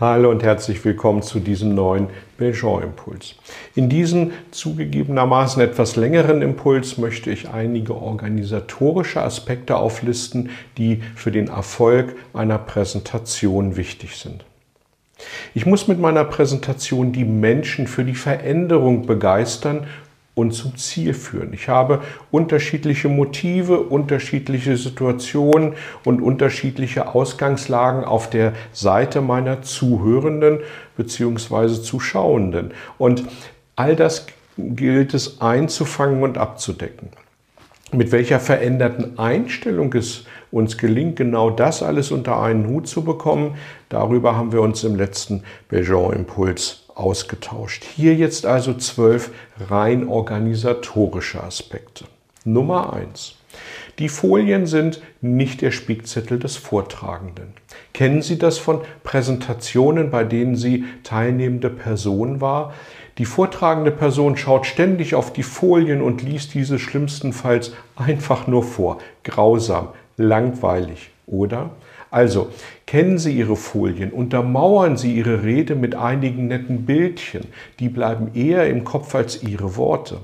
Hallo und herzlich willkommen zu diesem neuen Belgian-Impuls. In diesem zugegebenermaßen etwas längeren Impuls möchte ich einige organisatorische Aspekte auflisten, die für den Erfolg einer Präsentation wichtig sind. Ich muss mit meiner Präsentation die Menschen für die Veränderung begeistern und zum Ziel führen. Ich habe unterschiedliche Motive, unterschiedliche Situationen und unterschiedliche Ausgangslagen auf der Seite meiner Zuhörenden bzw. Zuschauenden. Und all das gilt es einzufangen und abzudecken. Mit welcher veränderten Einstellung es uns gelingt, genau das alles unter einen Hut zu bekommen, darüber haben wir uns im letzten Belgian-Impuls ausgetauscht. Hier jetzt also zwölf rein organisatorische Aspekte. Nummer eins: Die Folien sind nicht der Spickzettel des Vortragenden. Kennen Sie das von Präsentationen, bei denen Sie teilnehmende Person war? Die vortragende Person schaut ständig auf die Folien und liest diese schlimmstenfalls einfach nur vor. Grausam, langweilig, oder? Also, kennen Sie Ihre Folien, untermauern Sie Ihre Rede mit einigen netten Bildchen, die bleiben eher im Kopf als Ihre Worte.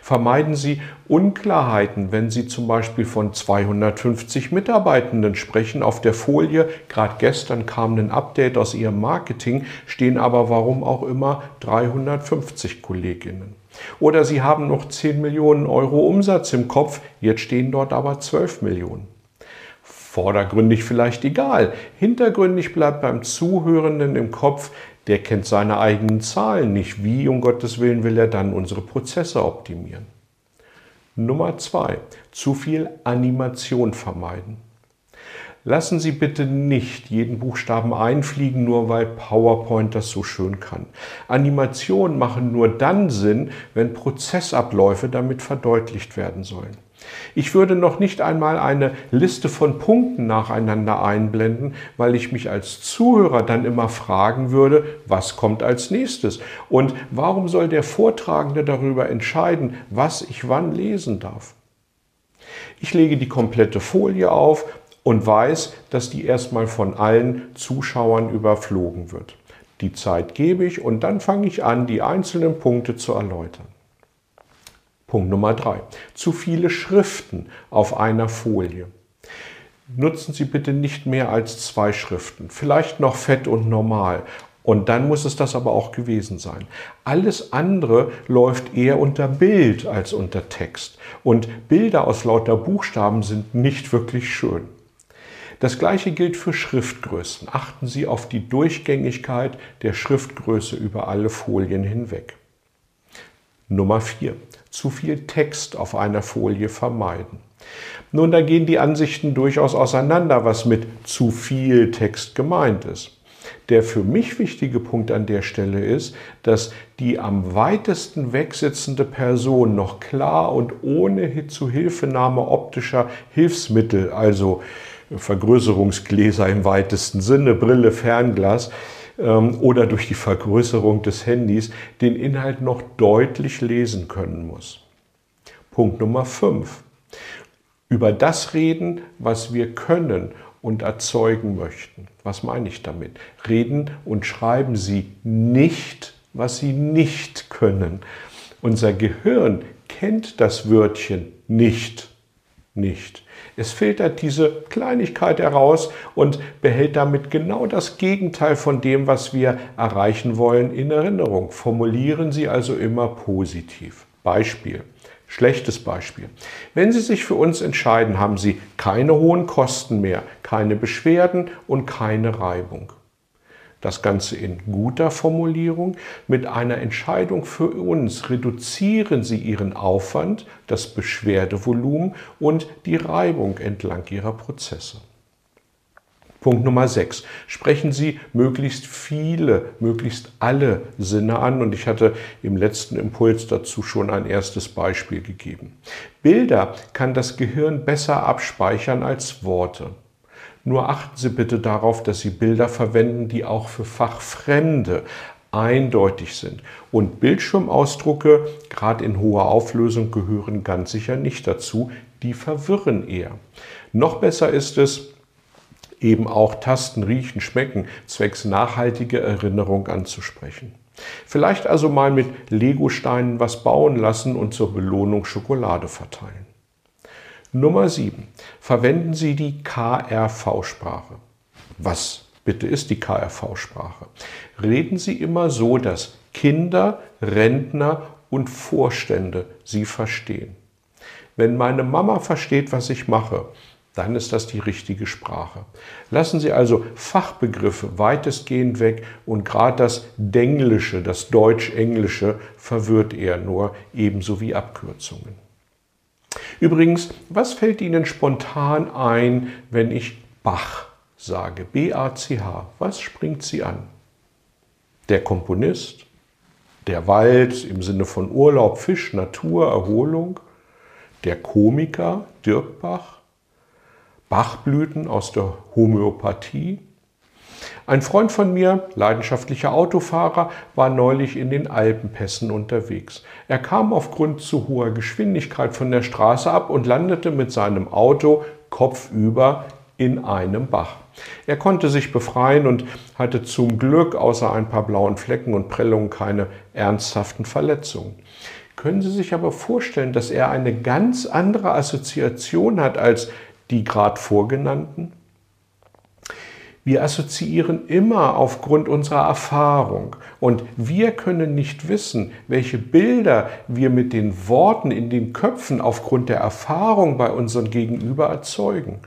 Vermeiden Sie Unklarheiten, wenn Sie zum Beispiel von 250 Mitarbeitenden sprechen. Auf der Folie, gerade gestern kam ein Update aus Ihrem Marketing, stehen aber warum auch immer 350 Kolleginnen. Oder Sie haben noch 10 Millionen Euro Umsatz im Kopf, jetzt stehen dort aber 12 Millionen. Vordergründig vielleicht egal. Hintergründig bleibt beim Zuhörenden im Kopf, der kennt seine eigenen Zahlen nicht. Wie, um Gottes Willen, will er dann unsere Prozesse optimieren? Nummer zwei: Zu viel Animation vermeiden. Lassen Sie bitte nicht jeden Buchstaben einfliegen, nur weil PowerPoint das so schön kann. Animationen machen nur dann Sinn, wenn Prozessabläufe damit verdeutlicht werden sollen. Ich würde noch nicht einmal eine Liste von Punkten nacheinander einblenden, weil ich mich als Zuhörer dann immer fragen würde, was kommt als nächstes und warum soll der Vortragende darüber entscheiden, was ich wann lesen darf. Ich lege die komplette Folie auf und weiß, dass die erstmal von allen Zuschauern überflogen wird. Die Zeit gebe ich und dann fange ich an, die einzelnen Punkte zu erläutern. Punkt Nummer drei. Zu viele Schriften auf einer Folie. Nutzen Sie bitte nicht mehr als zwei Schriften, vielleicht noch fett und normal. Und dann muss es das aber auch gewesen sein. Alles andere läuft eher unter Bild als unter Text. Und Bilder aus lauter Buchstaben sind nicht wirklich schön. Das gleiche gilt für Schriftgrößen. Achten Sie auf die Durchgängigkeit der Schriftgröße über alle Folien hinweg. Nummer 4 zu viel Text auf einer Folie vermeiden. Nun, da gehen die Ansichten durchaus auseinander, was mit zu viel Text gemeint ist. Der für mich wichtige Punkt an der Stelle ist, dass die am weitesten wegsitzende Person noch klar und ohne Zuhilfenahme optischer Hilfsmittel, also Vergrößerungsgläser im weitesten Sinne, Brille, Fernglas, ähm, oder durch die Vergrößerung des Handys den Inhalt noch deutlich lesen können muss. Punkt Nummer 5. Über das reden, was wir können und erzeugen möchten. Was meine ich damit? Reden und schreiben Sie nicht, was Sie nicht können. Unser Gehirn kennt das Wörtchen nicht nicht. Es filtert diese Kleinigkeit heraus und behält damit genau das Gegenteil von dem, was wir erreichen wollen, in Erinnerung. Formulieren Sie also immer positiv. Beispiel. Schlechtes Beispiel. Wenn Sie sich für uns entscheiden, haben Sie keine hohen Kosten mehr, keine Beschwerden und keine Reibung. Das Ganze in guter Formulierung. Mit einer Entscheidung für uns reduzieren Sie Ihren Aufwand, das Beschwerdevolumen und die Reibung entlang Ihrer Prozesse. Punkt Nummer 6. Sprechen Sie möglichst viele, möglichst alle Sinne an. Und ich hatte im letzten Impuls dazu schon ein erstes Beispiel gegeben. Bilder kann das Gehirn besser abspeichern als Worte. Nur achten Sie bitte darauf, dass Sie Bilder verwenden, die auch für Fachfremde eindeutig sind. Und Bildschirmausdrucke, gerade in hoher Auflösung, gehören ganz sicher nicht dazu. Die verwirren eher. Noch besser ist es, eben auch Tasten, Riechen, Schmecken zwecks nachhaltiger Erinnerung anzusprechen. Vielleicht also mal mit Legosteinen was bauen lassen und zur Belohnung Schokolade verteilen. Nummer 7. Verwenden Sie die KRV-Sprache. Was bitte ist die KRV-Sprache? Reden Sie immer so, dass Kinder, Rentner und Vorstände Sie verstehen. Wenn meine Mama versteht, was ich mache, dann ist das die richtige Sprache. Lassen Sie also Fachbegriffe weitestgehend weg und gerade das Denglische, das Deutsch-Englische verwirrt eher nur, ebenso wie Abkürzungen. Übrigens, was fällt Ihnen spontan ein, wenn ich Bach sage? B-A-C-H. Was springt Sie an? Der Komponist? Der Wald im Sinne von Urlaub, Fisch, Natur, Erholung? Der Komiker Dirk Bach? Bachblüten aus der Homöopathie. Ein Freund von mir, leidenschaftlicher Autofahrer, war neulich in den Alpenpässen unterwegs. Er kam aufgrund zu hoher Geschwindigkeit von der Straße ab und landete mit seinem Auto kopfüber in einem Bach. Er konnte sich befreien und hatte zum Glück außer ein paar blauen Flecken und Prellungen keine ernsthaften Verletzungen. Können Sie sich aber vorstellen, dass er eine ganz andere Assoziation hat als die gerade vorgenannten? Wir assoziieren immer aufgrund unserer Erfahrung und wir können nicht wissen, welche Bilder wir mit den Worten in den Köpfen aufgrund der Erfahrung bei unserem Gegenüber erzeugen.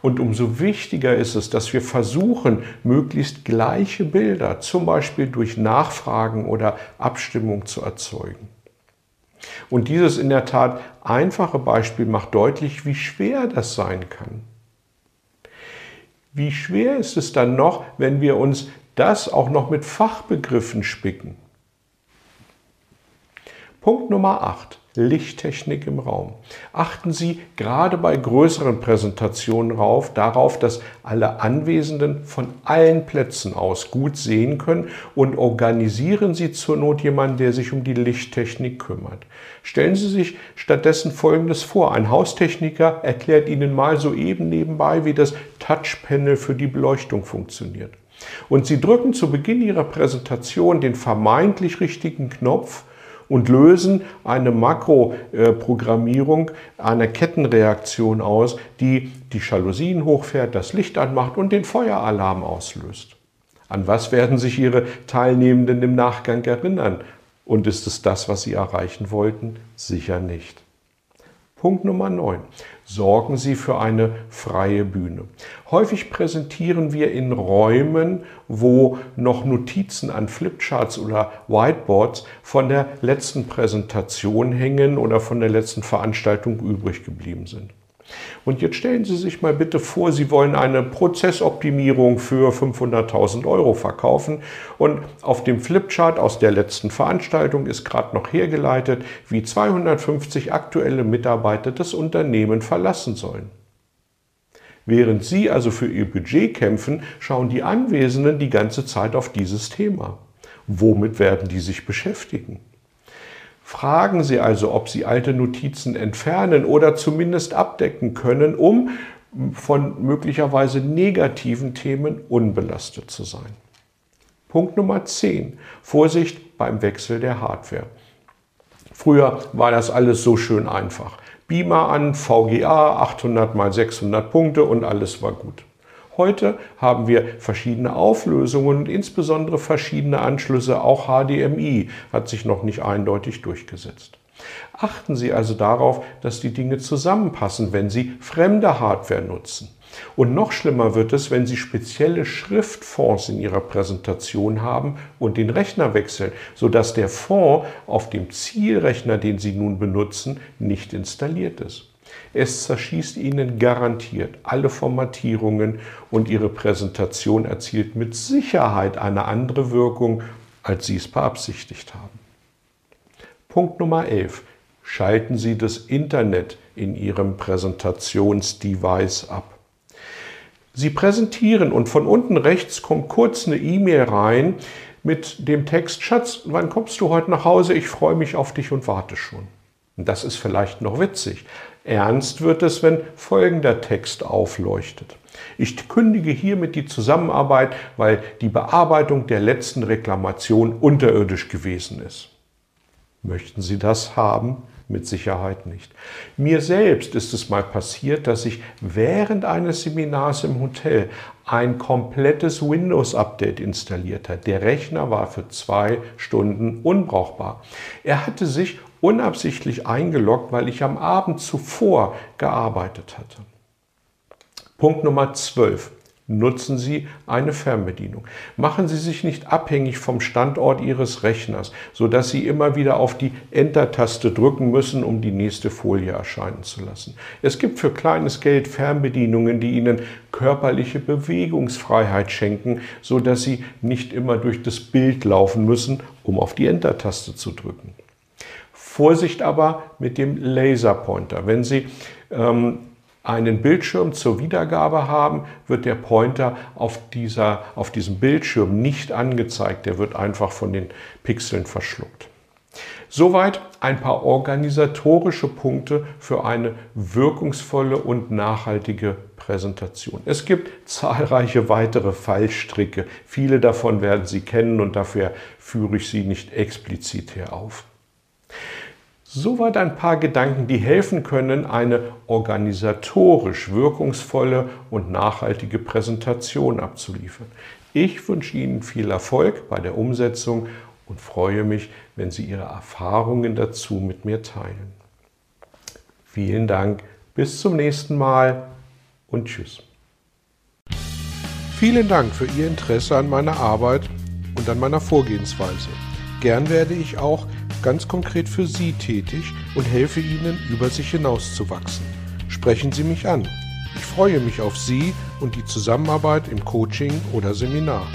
Und umso wichtiger ist es, dass wir versuchen, möglichst gleiche Bilder, zum Beispiel durch Nachfragen oder Abstimmung zu erzeugen. Und dieses in der Tat einfache Beispiel macht deutlich, wie schwer das sein kann. Wie schwer ist es dann noch, wenn wir uns das auch noch mit Fachbegriffen spicken? Punkt Nummer 8. Lichttechnik im Raum. Achten Sie gerade bei größeren Präsentationen darauf, dass alle Anwesenden von allen Plätzen aus gut sehen können und organisieren Sie zur Not jemanden, der sich um die Lichttechnik kümmert. Stellen Sie sich stattdessen Folgendes vor. Ein Haustechniker erklärt Ihnen mal soeben nebenbei, wie das Touchpanel für die Beleuchtung funktioniert. Und Sie drücken zu Beginn Ihrer Präsentation den vermeintlich richtigen Knopf, und lösen eine Makroprogrammierung einer Kettenreaktion aus, die die Jalousien hochfährt, das Licht anmacht und den Feueralarm auslöst. An was werden sich Ihre Teilnehmenden im Nachgang erinnern? Und ist es das, was Sie erreichen wollten? Sicher nicht. Punkt Nummer 9. Sorgen Sie für eine freie Bühne. Häufig präsentieren wir in Räumen, wo noch Notizen an Flipcharts oder Whiteboards von der letzten Präsentation hängen oder von der letzten Veranstaltung übrig geblieben sind. Und jetzt stellen Sie sich mal bitte vor, Sie wollen eine Prozessoptimierung für 500.000 Euro verkaufen und auf dem Flipchart aus der letzten Veranstaltung ist gerade noch hergeleitet, wie 250 aktuelle Mitarbeiter das Unternehmen verlassen sollen. Während Sie also für Ihr Budget kämpfen, schauen die Anwesenden die ganze Zeit auf dieses Thema. Womit werden die sich beschäftigen? Fragen Sie also, ob Sie alte Notizen entfernen oder zumindest abdecken können, um von möglicherweise negativen Themen unbelastet zu sein. Punkt Nummer 10. Vorsicht beim Wechsel der Hardware. Früher war das alles so schön einfach. Beamer an, VGA, 800 mal 600 Punkte und alles war gut. Heute haben wir verschiedene Auflösungen und insbesondere verschiedene Anschlüsse. Auch HDMI hat sich noch nicht eindeutig durchgesetzt. Achten Sie also darauf, dass die Dinge zusammenpassen, wenn Sie fremde Hardware nutzen. Und noch schlimmer wird es, wenn Sie spezielle Schriftfonds in Ihrer Präsentation haben und den Rechner wechseln, sodass der Fond auf dem Zielrechner, den Sie nun benutzen, nicht installiert ist. Es zerschießt Ihnen garantiert alle Formatierungen und Ihre Präsentation erzielt mit Sicherheit eine andere Wirkung, als Sie es beabsichtigt haben. Punkt Nummer 11. Schalten Sie das Internet in Ihrem Präsentationsdevice ab. Sie präsentieren und von unten rechts kommt kurz eine E-Mail rein mit dem Text, Schatz, wann kommst du heute nach Hause? Ich freue mich auf dich und warte schon. Das ist vielleicht noch witzig. Ernst wird es, wenn folgender Text aufleuchtet. Ich kündige hiermit die Zusammenarbeit, weil die Bearbeitung der letzten Reklamation unterirdisch gewesen ist. Möchten Sie das haben? Mit Sicherheit nicht. Mir selbst ist es mal passiert, dass ich während eines Seminars im Hotel ein komplettes Windows-Update installiert hat. Der Rechner war für zwei Stunden unbrauchbar. Er hatte sich unabsichtlich eingeloggt, weil ich am Abend zuvor gearbeitet hatte. Punkt Nummer 12 nutzen Sie eine Fernbedienung. Machen Sie sich nicht abhängig vom Standort Ihres Rechners, sodass Sie immer wieder auf die Enter-Taste drücken müssen, um die nächste Folie erscheinen zu lassen. Es gibt für kleines Geld Fernbedienungen, die Ihnen körperliche Bewegungsfreiheit schenken, sodass Sie nicht immer durch das Bild laufen müssen, um auf die Enter-Taste zu drücken. Vorsicht aber mit dem Laserpointer. Wenn Sie ähm, einen Bildschirm zur Wiedergabe haben, wird der Pointer auf, dieser, auf diesem Bildschirm nicht angezeigt. Der wird einfach von den Pixeln verschluckt. Soweit ein paar organisatorische Punkte für eine wirkungsvolle und nachhaltige Präsentation. Es gibt zahlreiche weitere Fallstricke. Viele davon werden Sie kennen und dafür führe ich sie nicht explizit hier auf. Soweit ein paar Gedanken, die helfen können, eine organisatorisch wirkungsvolle und nachhaltige Präsentation abzuliefern. Ich wünsche Ihnen viel Erfolg bei der Umsetzung und freue mich, wenn Sie Ihre Erfahrungen dazu mit mir teilen. Vielen Dank, bis zum nächsten Mal und tschüss. Vielen Dank für Ihr Interesse an meiner Arbeit und an meiner Vorgehensweise. Gern werde ich auch ganz konkret für Sie tätig und helfe Ihnen, über sich hinauszuwachsen. Sprechen Sie mich an. Ich freue mich auf Sie und die Zusammenarbeit im Coaching oder Seminar.